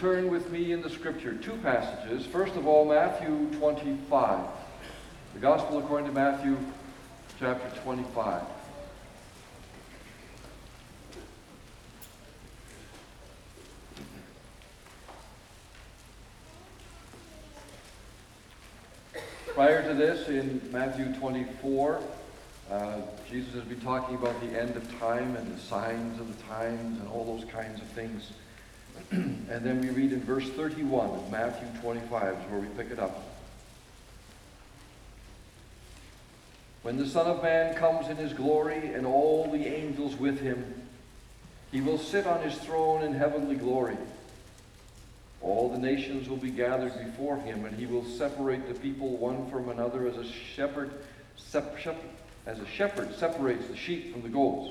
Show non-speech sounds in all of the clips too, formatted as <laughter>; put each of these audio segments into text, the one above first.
turn with me in the scripture, two passages. First of all, Matthew 25. The Gospel according to Matthew chapter 25. Prior to this, in Matthew 24, uh, Jesus has been talking about the end of time and the signs of the times and all those kinds of things. <clears throat> and then we read in verse 31 of Matthew 25 is where we pick it up. When the Son of Man comes in his glory and all the angels with him, he will sit on his throne in heavenly glory. All the nations will be gathered before him, and he will separate the people one from another as a shepherd, sep, shep, as a shepherd separates the sheep from the goats.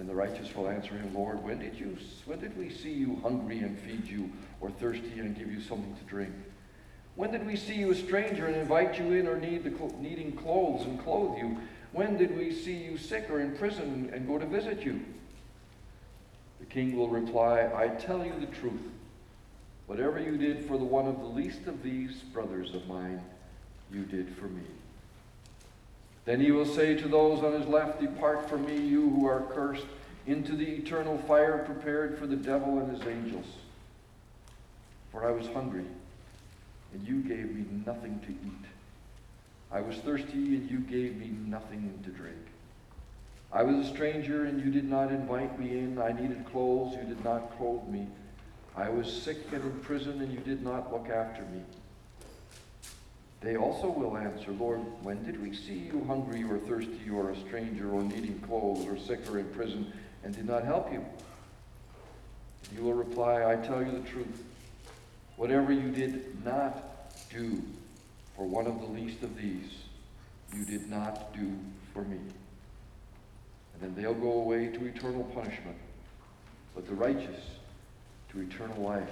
Then the righteous will answer him, Lord, when did you when did we see you hungry and feed you, or thirsty and give you something to drink? When did we see you a stranger and invite you in, or need the, needing clothes and clothe you? When did we see you sick or in prison and go to visit you? The king will reply, I tell you the truth. Whatever you did for the one of the least of these brothers of mine, you did for me. Then he will say to those on his left, Depart from me, you who are cursed, into the eternal fire prepared for the devil and his angels. For I was hungry, and you gave me nothing to eat. I was thirsty, and you gave me nothing to drink. I was a stranger, and you did not invite me in. I needed clothes, you did not clothe me. I was sick and in prison, and you did not look after me. They also will answer, Lord, when did we see you hungry or thirsty or a stranger or needing clothes or sick or in prison and did not help you? You will reply, I tell you the truth. Whatever you did not do for one of the least of these, you did not do for me. And then they'll go away to eternal punishment, but the righteous to eternal life.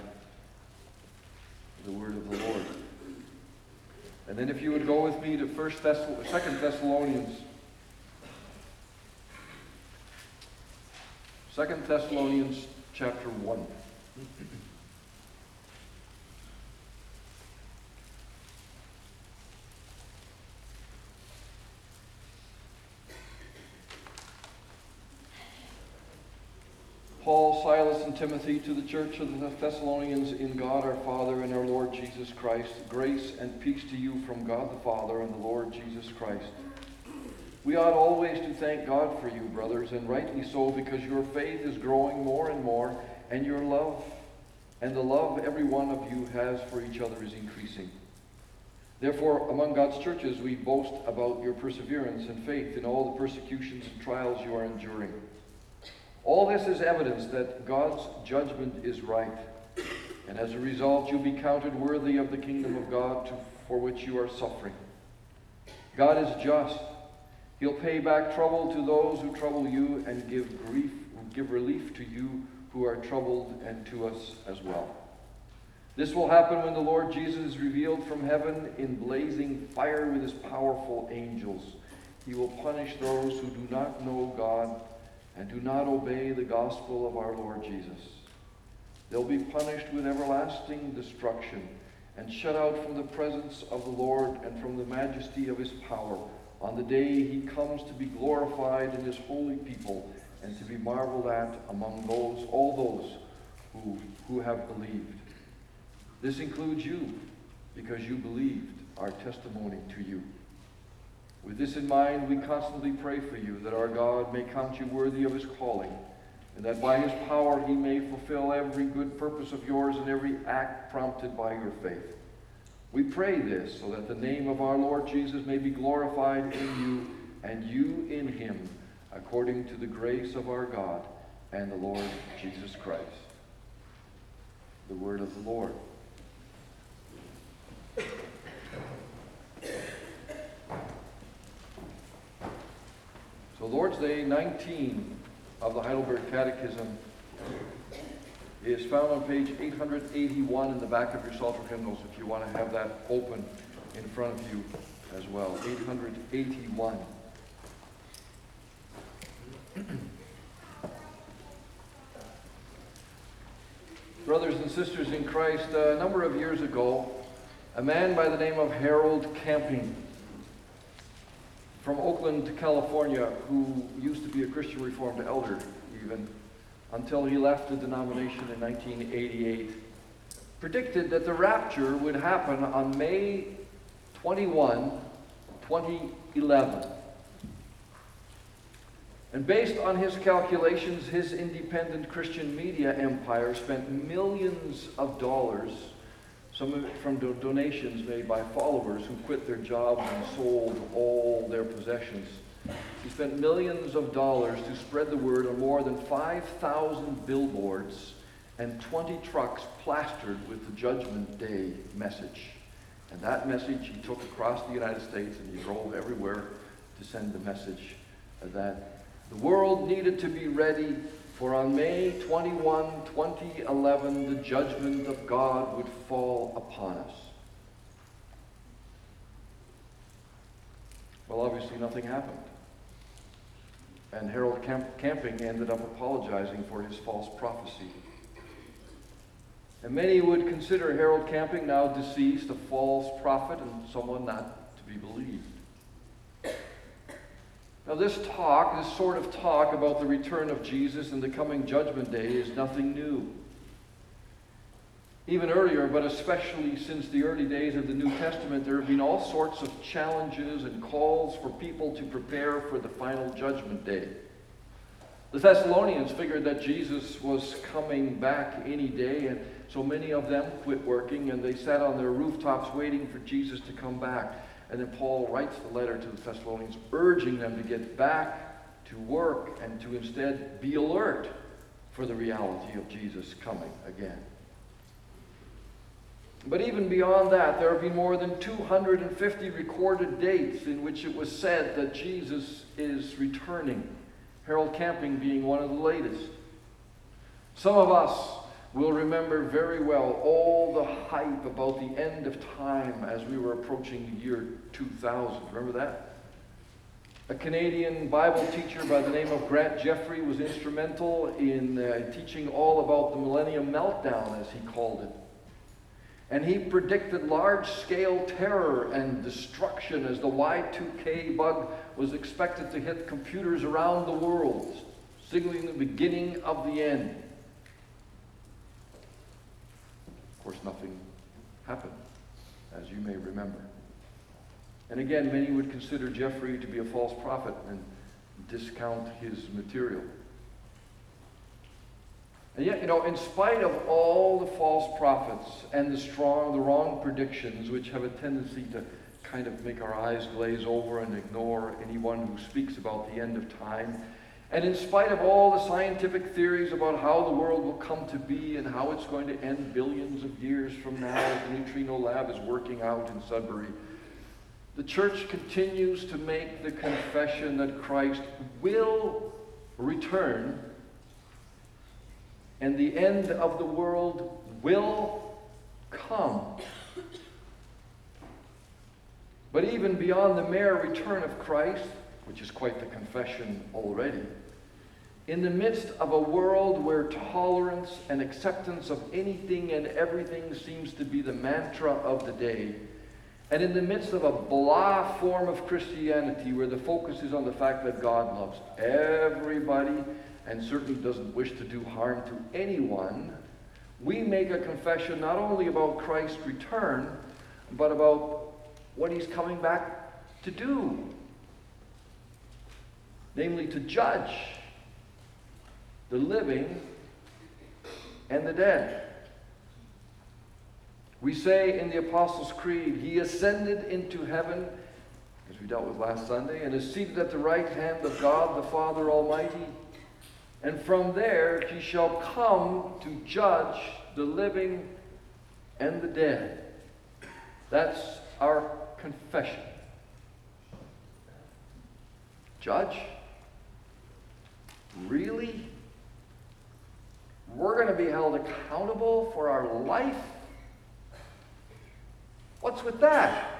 The word of the Lord. And then if you would go with me to First Thess- Second Thessalonians. Second Thessalonians chapter 1. Paul, Silas, and Timothy to the church of the Thessalonians in God our Father and our Lord Jesus Christ. Grace and peace to you from God the Father and the Lord Jesus Christ. We ought always to thank God for you, brothers, and rightly so, because your faith is growing more and more, and your love and the love every one of you has for each other is increasing. Therefore, among God's churches, we boast about your perseverance and faith in all the persecutions and trials you are enduring. All this is evidence that God's judgment is right, and as a result, you'll be counted worthy of the kingdom of God to, for which you are suffering. God is just. He'll pay back trouble to those who trouble you and give grief, give relief to you who are troubled and to us as well. This will happen when the Lord Jesus is revealed from heaven in blazing fire with his powerful angels. He will punish those who do not know God and do not obey the gospel of our Lord Jesus. They'll be punished with everlasting destruction and shut out from the presence of the Lord and from the majesty of his power on the day he comes to be glorified in his holy people and to be marveled at among those all those who, who have believed. This includes you because you believed our testimony to you. With this in mind, we constantly pray for you that our God may count you worthy of his calling, and that by his power he may fulfill every good purpose of yours and every act prompted by your faith. We pray this so that the name of our Lord Jesus may be glorified in you and you in him, according to the grace of our God and the Lord Jesus Christ. the word of the Lord. So, Lord's Day 19 of the Heidelberg Catechism is found on page 881 in the back of your Psalter hymnals if you want to have that open in front of you as well. 881. <clears throat> Brothers and sisters in Christ, a number of years ago, a man by the name of Harold Camping from Oakland, California, who used to be a Christian Reformed elder even, until he left the denomination in 1988, predicted that the rapture would happen on May 21, 2011. And based on his calculations, his independent Christian media empire spent millions of dollars, some of it from do- donations made by followers who quit their jobs and sold all their possessions. He spent millions of dollars to spread the word on more than 5,000 billboards and 20 trucks plastered with the Judgment Day message. And that message he took across the United States and he drove everywhere to send the message that the world needed to be ready for on May 21, 2011, the judgment of God would fall upon us. Well, obviously, nothing happened. And Harold Camp- Camping ended up apologizing for his false prophecy. And many would consider Harold Camping, now deceased, a false prophet and someone not to be believed. Now, this talk, this sort of talk about the return of Jesus and the coming judgment day is nothing new. Even earlier, but especially since the early days of the New Testament, there have been all sorts of challenges and calls for people to prepare for the final judgment day. The Thessalonians figured that Jesus was coming back any day, and so many of them quit working and they sat on their rooftops waiting for Jesus to come back. And then Paul writes the letter to the Thessalonians, urging them to get back to work and to instead be alert for the reality of Jesus coming again. But even beyond that, there have been more than 250 recorded dates in which it was said that Jesus is returning, Harold Camping being one of the latest. Some of us will remember very well all the hype about the end of time as we were approaching the year 2000. Remember that? A Canadian Bible teacher by the name of Grant Jeffrey was instrumental in uh, teaching all about the Millennium Meltdown, as he called it. And he predicted large scale terror and destruction as the Y2K bug was expected to hit computers around the world, signaling the beginning of the end. Of course, nothing happened, as you may remember. And again, many would consider Jeffrey to be a false prophet and discount his material. And yet, you know, in spite of all the false prophets and the strong, the wrong predictions, which have a tendency to kind of make our eyes glaze over and ignore anyone who speaks about the end of time, and in spite of all the scientific theories about how the world will come to be and how it's going to end billions of years from now, the neutrino lab is working out in Sudbury, the church continues to make the confession that Christ will return and the end of the world will come. But even beyond the mere return of Christ, which is quite the confession already, in the midst of a world where tolerance and acceptance of anything and everything seems to be the mantra of the day, and in the midst of a blah form of Christianity where the focus is on the fact that God loves everybody and certainly doesn't wish to do harm to anyone, we make a confession not only about Christ's return, but about what he's coming back to do. Namely, to judge the living and the dead. We say in the Apostles' Creed, He ascended into heaven, as we dealt with last Sunday, and is seated at the right hand of God the Father Almighty. And from there he shall come to judge the living and the dead. That's our confession. Judge? Really? We're going to be held accountable for our life? What's with that?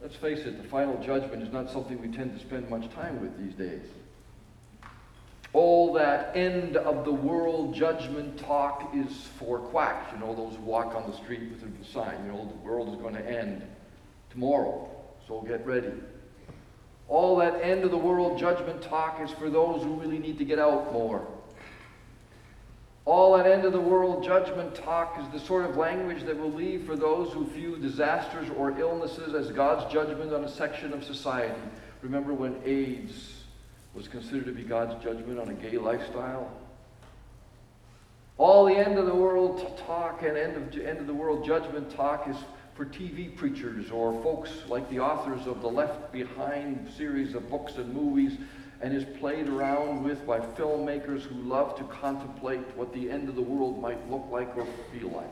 Let's face it, the final judgment is not something we tend to spend much time with these days. All that end of the world judgment talk is for quacks. You know, those who walk on the street with a sign, you know, the world is going to end tomorrow, so get ready. All that end of the world judgment talk is for those who really need to get out more. All that end of the world judgment talk is the sort of language that will leave for those who view disasters or illnesses as God's judgment on a section of society. Remember when AIDS was considered to be God's judgment on a gay lifestyle? All the end of the world talk and end of, end of the world judgment talk is for TV preachers or folks like the authors of the Left Behind series of books and movies and is played around with by filmmakers who love to contemplate what the end of the world might look like or feel like.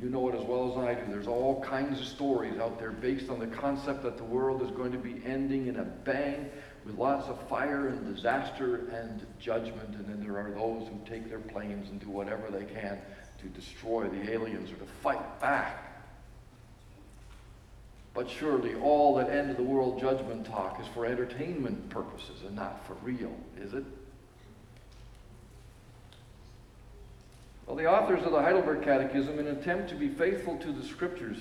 You know it as well as I do. There's all kinds of stories out there based on the concept that the world is going to be ending in a bang with lots of fire and disaster and judgment. And then there are those who take their planes and do whatever they can to destroy the aliens or to fight back. But surely all that end of the world judgment talk is for entertainment purposes and not for real, is it? Well, the authors of the Heidelberg Catechism, in an attempt to be faithful to the scriptures,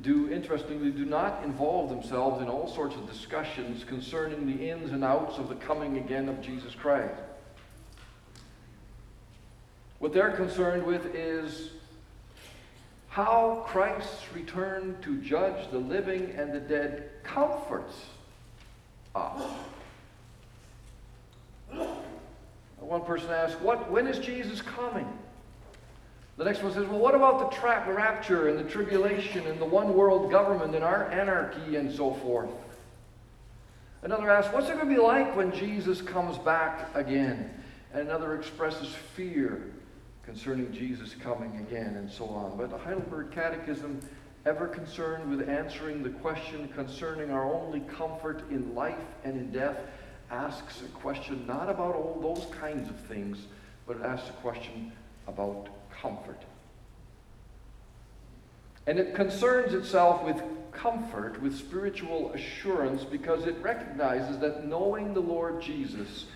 do, interestingly, do not involve themselves in all sorts of discussions concerning the ins and outs of the coming again of Jesus Christ. What they're concerned with is how Christ's return to judge the living and the dead comforts us. One person asked, what, when is Jesus coming? The next one says, well, what about the tra- rapture and the tribulation and the one world government and our anarchy and so forth? Another asks, what's it going to be like when Jesus comes back again? And another expresses fear concerning Jesus coming again and so on. But the Heidelberg Catechism, ever concerned with answering the question concerning our only comfort in life and in death, asks a question not about all those kinds of things, but it asks a question about comfort. And it concerns itself with comfort, with spiritual assurance, because it recognizes that knowing the Lord Jesus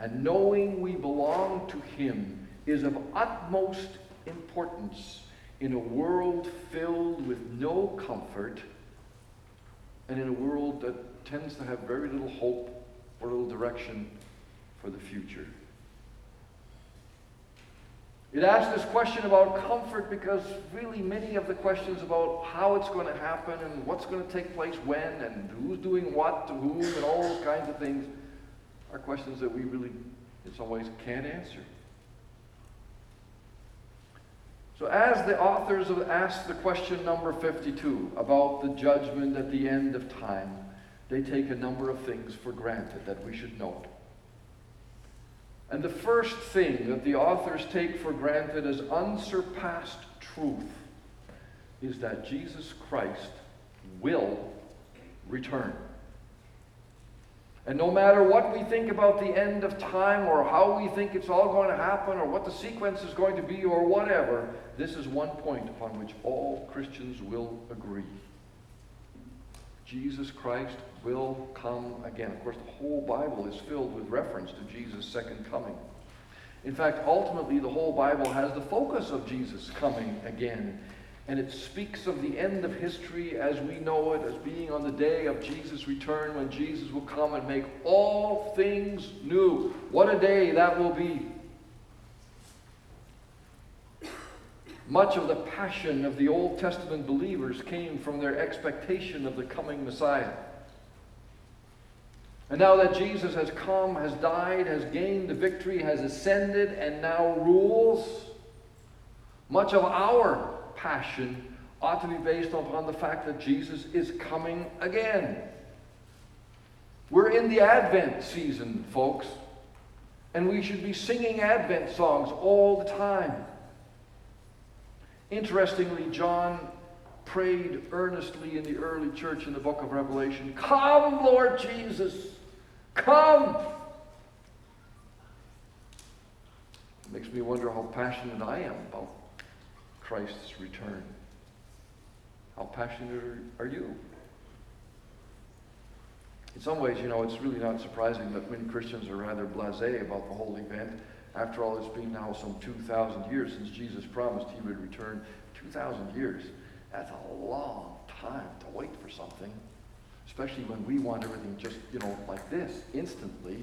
and knowing we belong to Him is of utmost importance in a world filled with no comfort and in a world that tends to have very little hope or little direction for the future. It asks this question about comfort because really many of the questions about how it's going to happen and what's going to take place when and who's doing what to whom and all those kinds of things are questions that we really, in some ways, can't answer. So, as the authors have asked the question number 52 about the judgment at the end of time, they take a number of things for granted that we should note. And the first thing that the authors take for granted as unsurpassed truth is that Jesus Christ will return. And no matter what we think about the end of time or how we think it's all going to happen or what the sequence is going to be or whatever, this is one point upon which all Christians will agree. Jesus Christ will come again. Of course, the whole Bible is filled with reference to Jesus' second coming. In fact, ultimately, the whole Bible has the focus of Jesus coming again. And it speaks of the end of history as we know it, as being on the day of Jesus' return when Jesus will come and make all things new. What a day that will be! Much of the passion of the Old Testament believers came from their expectation of the coming Messiah. And now that Jesus has come, has died, has gained the victory, has ascended, and now rules, much of our passion ought to be based upon the fact that Jesus is coming again. We're in the Advent season, folks. And we should be singing Advent songs all the time. Interestingly, John prayed earnestly in the early church in the book of Revelation Come, Lord Jesus, come. It makes me wonder how passionate I am about Christ's return. How passionate are you? In some ways, you know, it's really not surprising that many Christians are rather blasé about the whole event. After all, it's been now some 2,000 years since Jesus promised he would return. 2,000 years. That's a long time to wait for something, especially when we want everything just, you know, like this, instantly.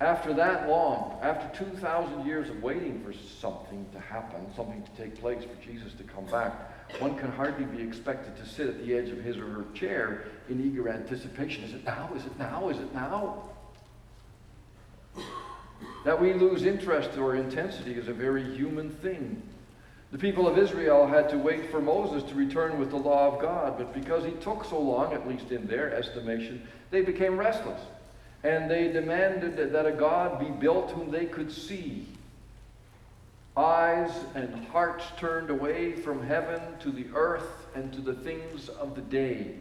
After that long, after 2,000 years of waiting for something to happen, something to take place, for Jesus to come back, one can hardly be expected to sit at the edge of his or her chair in eager anticipation. Is it now? Is it now? Is it now? That we lose interest or intensity is a very human thing. The people of Israel had to wait for Moses to return with the law of God, but because he took so long, at least in their estimation, they became restless. And they demanded that a God be built whom they could see. Eyes and hearts turned away from heaven to the earth and to the things of the day.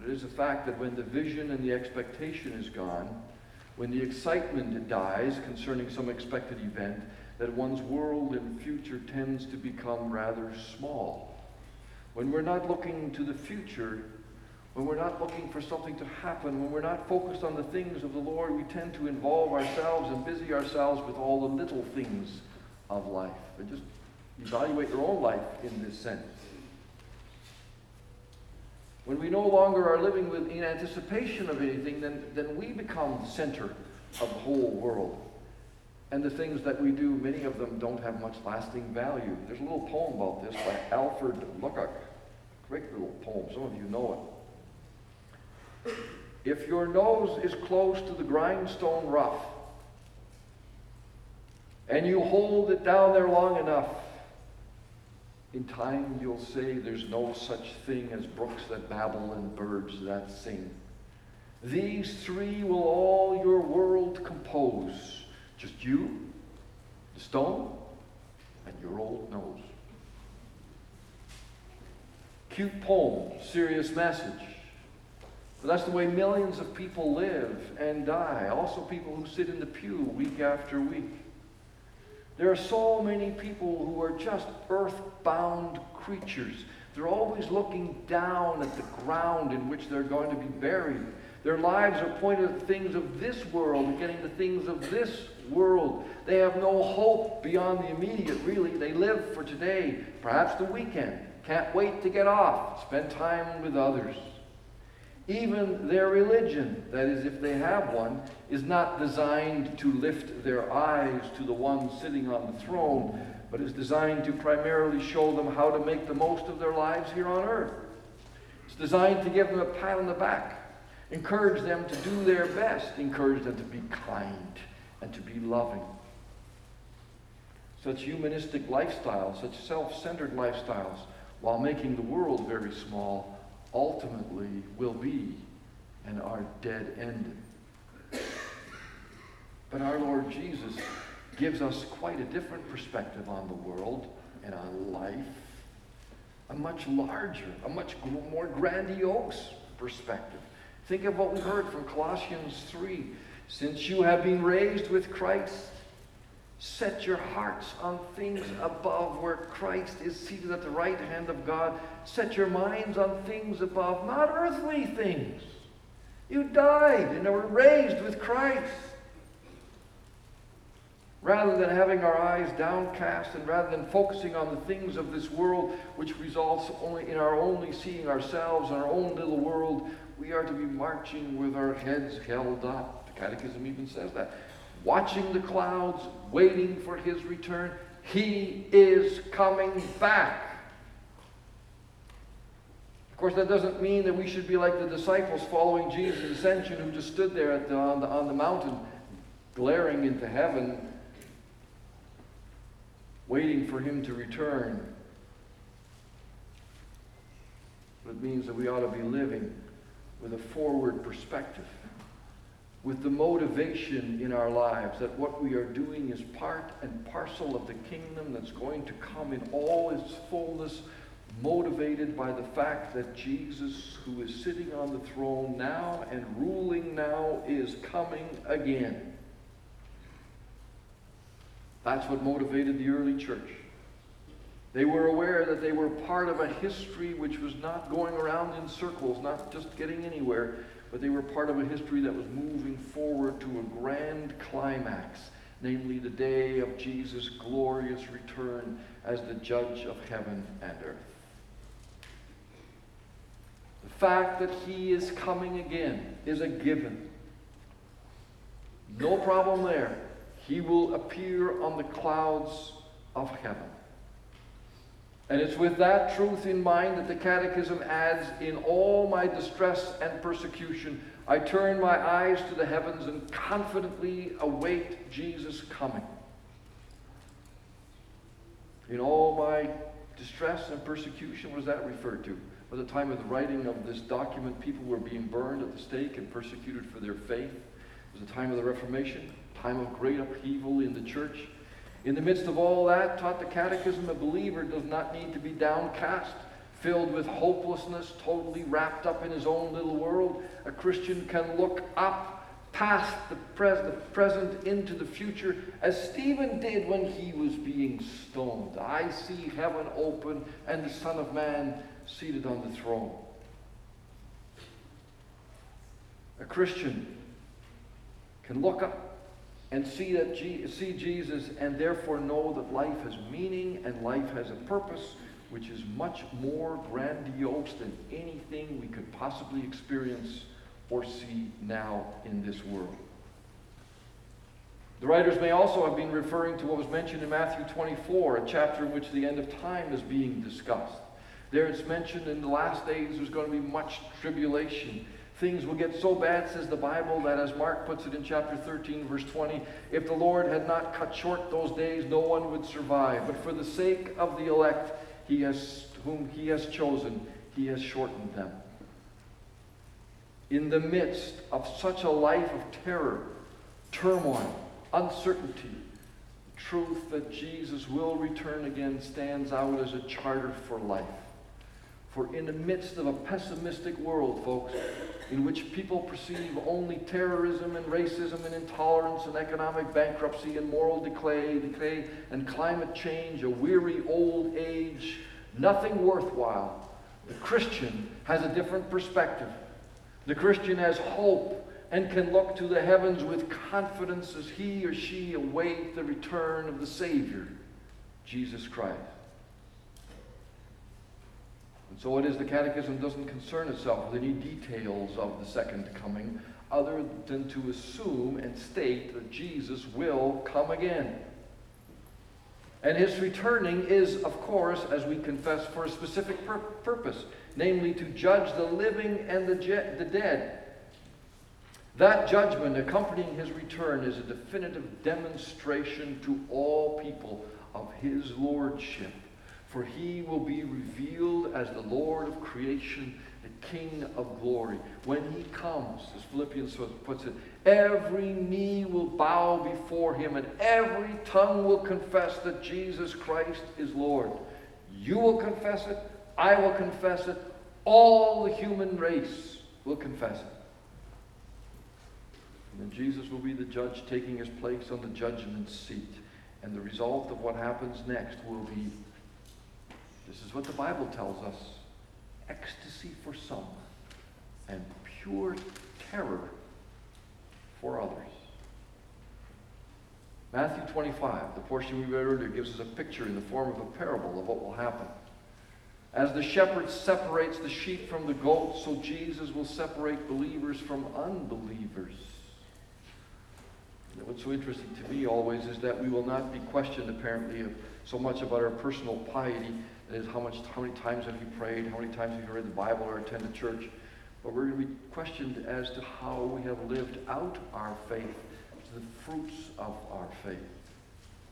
But it is a fact that when the vision and the expectation is gone, when the excitement dies concerning some expected event, that one's world and future tends to become rather small. When we're not looking to the future, when we're not looking for something to happen, when we're not focused on the things of the Lord, we tend to involve ourselves and busy ourselves with all the little things of life. Just evaluate your own life in this sense. When we no longer are living with, in anticipation of anything, then, then we become the center of the whole world. And the things that we do, many of them don't have much lasting value. There's a little poem about this by Alfred Luckock. Great little poem. Some of you know it. If your nose is close to the grindstone rough, and you hold it down there long enough, in time you'll say there's no such thing as brooks that babble and birds that sing. These three will all your world compose. Just you, the stone, and your old nose. Cute poem, serious message. But that's the way millions of people live and die. Also, people who sit in the pew week after week. There are so many people who are just earthbound creatures. They're always looking down at the ground in which they're going to be buried. Their lives are pointed at things of this world getting the things of this world. They have no hope beyond the immediate, really. They live for today, perhaps the weekend. Can't wait to get off, spend time with others. Even their religion, that is, if they have one, is not designed to lift their eyes to the one sitting on the throne, but is designed to primarily show them how to make the most of their lives here on earth. It's designed to give them a pat on the back, encourage them to do their best, encourage them to be kind and to be loving. Such humanistic lifestyles, such self centered lifestyles, while making the world very small, ultimately will be and are dead ended. But our Lord Jesus gives us quite a different perspective on the world and on life, a much larger, a much more grandiose perspective. Think of what we heard from Colossians 3. Since you have been raised with Christ, set your hearts on things above where Christ is seated at the right hand of God. Set your minds on things above, not earthly things. You died and were raised with Christ. Rather than having our eyes downcast and rather than focusing on the things of this world, which results only in our only seeing ourselves and our own little world, we are to be marching with our heads held up. The Catechism even says that. Watching the clouds, waiting for his return. He is coming back. Of course, that doesn't mean that we should be like the disciples following Jesus' ascension who just stood there the, on, the, on the mountain, glaring into heaven, waiting for him to return. But it means that we ought to be living with a forward perspective, with the motivation in our lives that what we are doing is part and parcel of the kingdom that's going to come in all its fullness, motivated by the fact that Jesus, who is sitting on the throne now and ruling now, is coming again. That's what motivated the early church. They were aware that they were part of a history which was not going around in circles, not just getting anywhere, but they were part of a history that was moving forward to a grand climax, namely the day of Jesus' glorious return as the judge of heaven and earth. The fact that he is coming again is a given. No problem there. He will appear on the clouds of heaven. And it's with that truth in mind that the Catechism adds In all my distress and persecution, I turn my eyes to the heavens and confidently await Jesus' coming. In all my distress and persecution, what does that refer to? At the time of the writing of this document, people were being burned at the stake and persecuted for their faith. It was the time of the Reformation, time of great upheaval in the church. In the midst of all that, taught the Catechism, a believer does not need to be downcast, filled with hopelessness, totally wrapped up in his own little world. A Christian can look up past the, pres- the present into the future, as Stephen did when he was being stoned. I see heaven open and the Son of Man seated on the throne. A Christian can look up and see that see Jesus and therefore know that life has meaning and life has a purpose which is much more grandiose than anything we could possibly experience or see now in this world. The writers may also have been referring to what was mentioned in Matthew 24, a chapter in which the end of time is being discussed. There it's mentioned in the last days there's going to be much tribulation Things will get so bad, says the Bible, that as Mark puts it in chapter 13, verse 20, if the Lord had not cut short those days, no one would survive. But for the sake of the elect, he has, whom he has chosen, he has shortened them. In the midst of such a life of terror, turmoil, uncertainty, the truth that Jesus will return again stands out as a charter for life. For in the midst of a pessimistic world, folks, in which people perceive only terrorism and racism and intolerance and economic bankruptcy and moral decay, decay and climate change, a weary old age, nothing worthwhile, the Christian has a different perspective. The Christian has hope and can look to the heavens with confidence as he or she await the return of the Savior, Jesus Christ. And so it is the Catechism doesn't concern itself with any details of the second coming other than to assume and state that Jesus will come again. And his returning is, of course, as we confess, for a specific pur- purpose, namely to judge the living and the, je- the dead. That judgment accompanying his return is a definitive demonstration to all people of his lordship for he will be revealed as the Lord of creation, the King of glory. When he comes, as Philippians puts it, every knee will bow before him and every tongue will confess that Jesus Christ is Lord. You will confess it, I will confess it, all the human race will confess it. And then Jesus will be the judge taking his place on the judgment seat. And the result of what happens next will be this is what the Bible tells us ecstasy for some and pure terror for others. Matthew 25, the portion we read earlier, gives us a picture in the form of a parable of what will happen. As the shepherd separates the sheep from the goats, so Jesus will separate believers from unbelievers. What's so interesting to me always is that we will not be questioned, apparently, so much about our personal piety, is, how, much, how many times have you prayed? How many times have you read the Bible or attended church? But we're going to be questioned as to how we have lived out our faith, the fruits of our faith.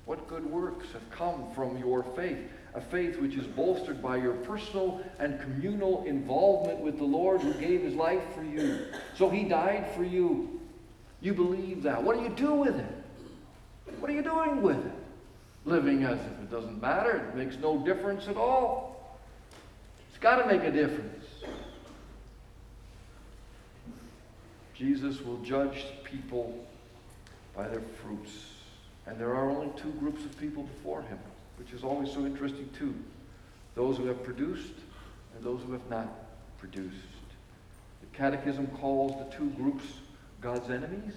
What good works have come from your faith? A faith which is bolstered by your personal and communal involvement with the Lord who gave his life for you. So he died for you. You believe that. What do you do with it? What are you doing with it? Living as if it doesn't matter. It makes no difference at all. It's got to make a difference. Jesus will judge people by their fruits. And there are only two groups of people before him, which is always so interesting too. Those who have produced and those who have not produced. The Catechism calls the two groups God's enemies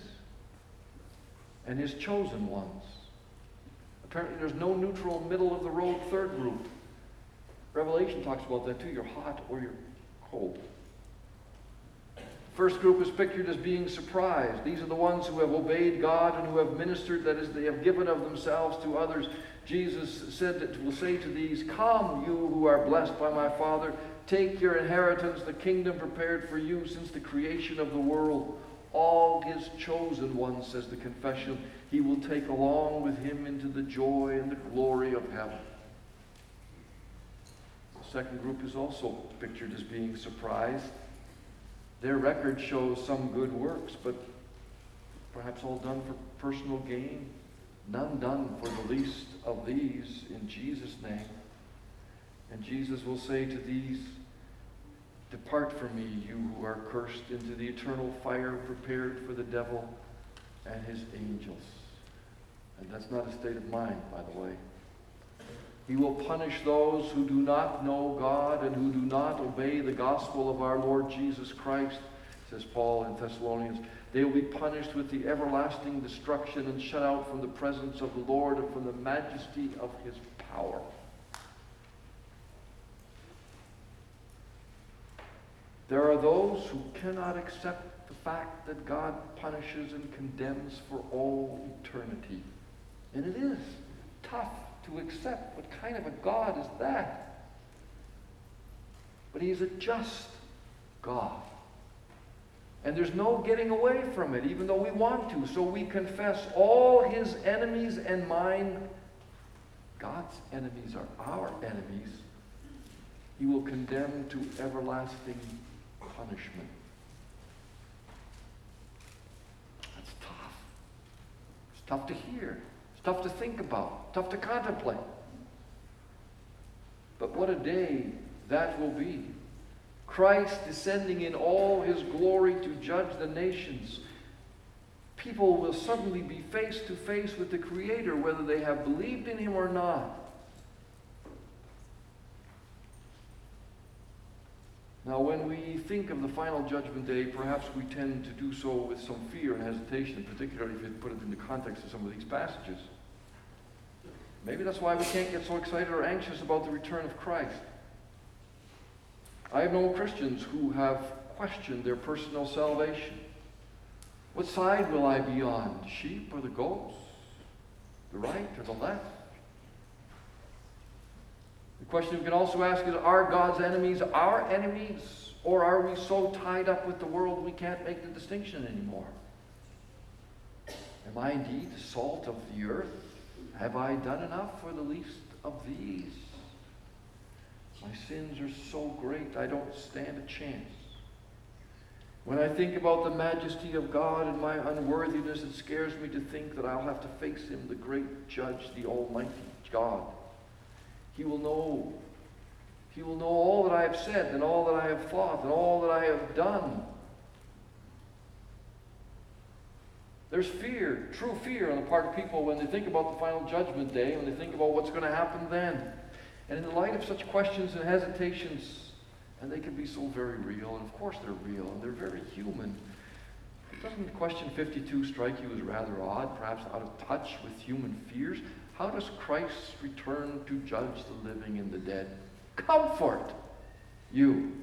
and his chosen ones. Apparently there's no neutral middle of the road third group. Revelation talks about that too. You're hot or you're cold. First group is pictured as being surprised. These are the ones who have obeyed God and who have ministered, that is, they have given of themselves to others. Jesus said that will say to these, Come, you who are blessed by my Father, take your inheritance, the kingdom prepared for you since the creation of the world. All his chosen ones, says the confession, he will take along with him into the joy and the glory of heaven. The second group is also pictured as being surprised. Their record shows some good works, but perhaps all done for personal gain. None done for the least of these in Jesus' name. And Jesus will say to these, Depart from me, you who are cursed, into the eternal fire prepared for the devil and his angels. And that's not a state of mind, by the way. He will punish those who do not know God and who do not obey the gospel of our Lord Jesus Christ, says Paul in Thessalonians. They will be punished with the everlasting destruction and shut out from the presence of the Lord and from the majesty of his power. There are those who cannot accept the fact that God punishes and condemns for all eternity. And it is tough to accept. What kind of a God is that? But He's a just God. And there's no getting away from it, even though we want to. So we confess all His enemies and mine. God's enemies are our enemies. He will condemn to everlasting punishment. That's tough. It's tough to hear. It's tough to think about, tough to contemplate. But what a day that will be. Christ descending in all his glory to judge the nations. People will suddenly be face to face with the Creator, whether they have believed in him or not. Now, when we think of the final judgment day, perhaps we tend to do so with some fear and hesitation, particularly if you put it in the context of some of these passages. Maybe that's why we can't get so excited or anxious about the return of Christ. I have known Christians who have questioned their personal salvation. What side will I be on, the sheep or the goats? The right or the left? The question we can also ask is Are God's enemies our enemies? Or are we so tied up with the world we can't make the distinction anymore? Am I indeed the salt of the earth? Have I done enough for the least of these? My sins are so great I don't stand a chance. When I think about the majesty of God and my unworthiness, it scares me to think that I'll have to face Him, the great judge, the Almighty God. He will know. He will know all that I have said and all that I have thought and all that I have done. There's fear, true fear on the part of people when they think about the final judgment day, when they think about what's going to happen then. And in the light of such questions and hesitations, and they can be so very real, and of course they're real, and they're very human. Doesn't question 52 strike you as rather odd, perhaps out of touch with human fears? How does Christ return to judge the living and the dead? Comfort you.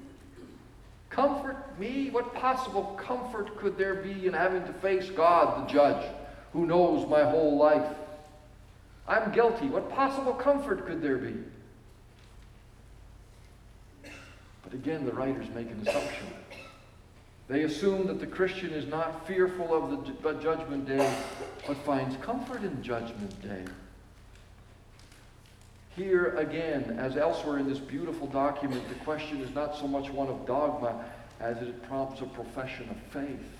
Comfort me? What possible comfort could there be in having to face God, the judge, who knows my whole life? I'm guilty. What possible comfort could there be? But again, the writers make an assumption. They assume that the Christian is not fearful of the judgment day, but finds comfort in judgment day. Here again, as elsewhere in this beautiful document, the question is not so much one of dogma as it prompts a profession of faith.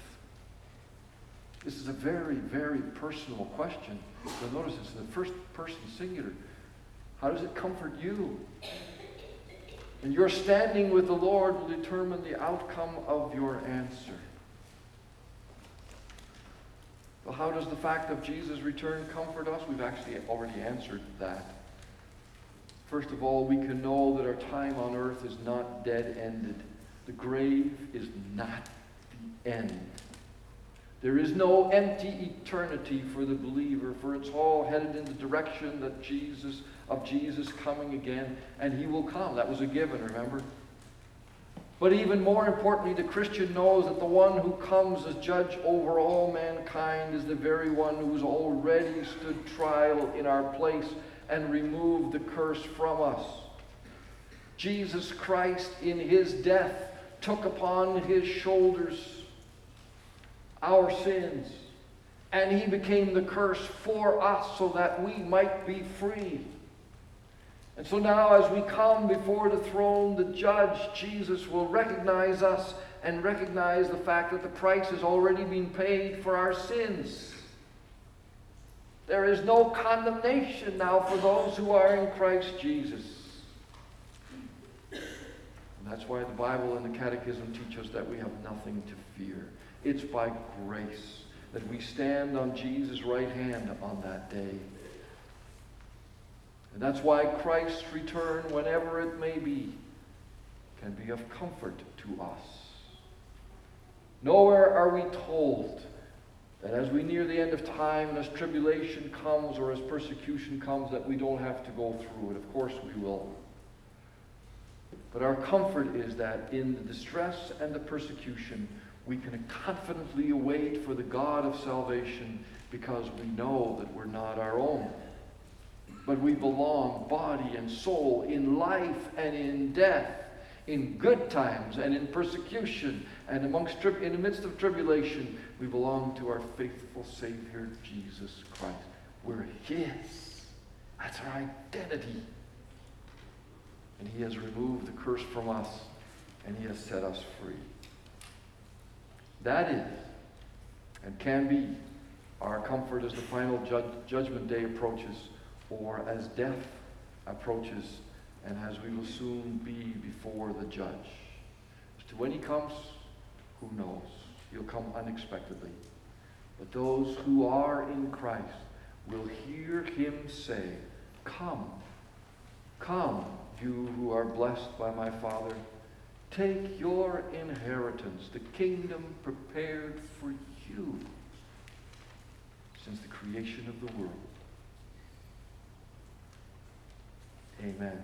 This is a very, very personal question. You'll notice it's the first person singular. How does it comfort you? And your standing with the Lord will determine the outcome of your answer. Well, how does the fact of Jesus' return comfort us? We've actually already answered that. First of all, we can know that our time on earth is not dead ended. The grave is not the end. There is no empty eternity for the believer, for it's all headed in the direction that Jesus of Jesus coming again, and he will come. That was a given, remember? But even more importantly, the Christian knows that the one who comes as judge over all mankind is the very one who has already stood trial in our place and remove the curse from us. Jesus Christ, in his death, took upon his shoulders our sins, and he became the curse for us so that we might be free. And so now, as we come before the throne, the judge, Jesus, will recognize us and recognize the fact that the price has already been paid for our sins. There is no condemnation now for those who are in Christ Jesus. And that's why the Bible and the Catechism teach us that we have nothing to fear. It's by grace that we stand on Jesus' right hand on that day. And that's why Christ's return, whenever it may be, can be of comfort to us. Nowhere are we told that as we near the end of time and as tribulation comes or as persecution comes, that we don't have to go through it. Of course we will. But our comfort is that in the distress and the persecution, we can confidently await for the God of salvation because we know that we're not our own. But we belong, body and soul, in life and in death, in good times and in persecution, and amongst tri- in the midst of tribulation, we belong to our faithful Savior, Jesus Christ. We're His. That's our identity. And He has removed the curse from us, and He has set us free. That is, and can be, our comfort as the final ju- judgment day approaches, or as death approaches, and as we will soon be before the judge. As to when he comes, who knows? He'll come unexpectedly. But those who are in Christ will hear him say, Come, come, you who are blessed by my Father. Take your inheritance, the kingdom prepared for you since the creation of the world. Amen.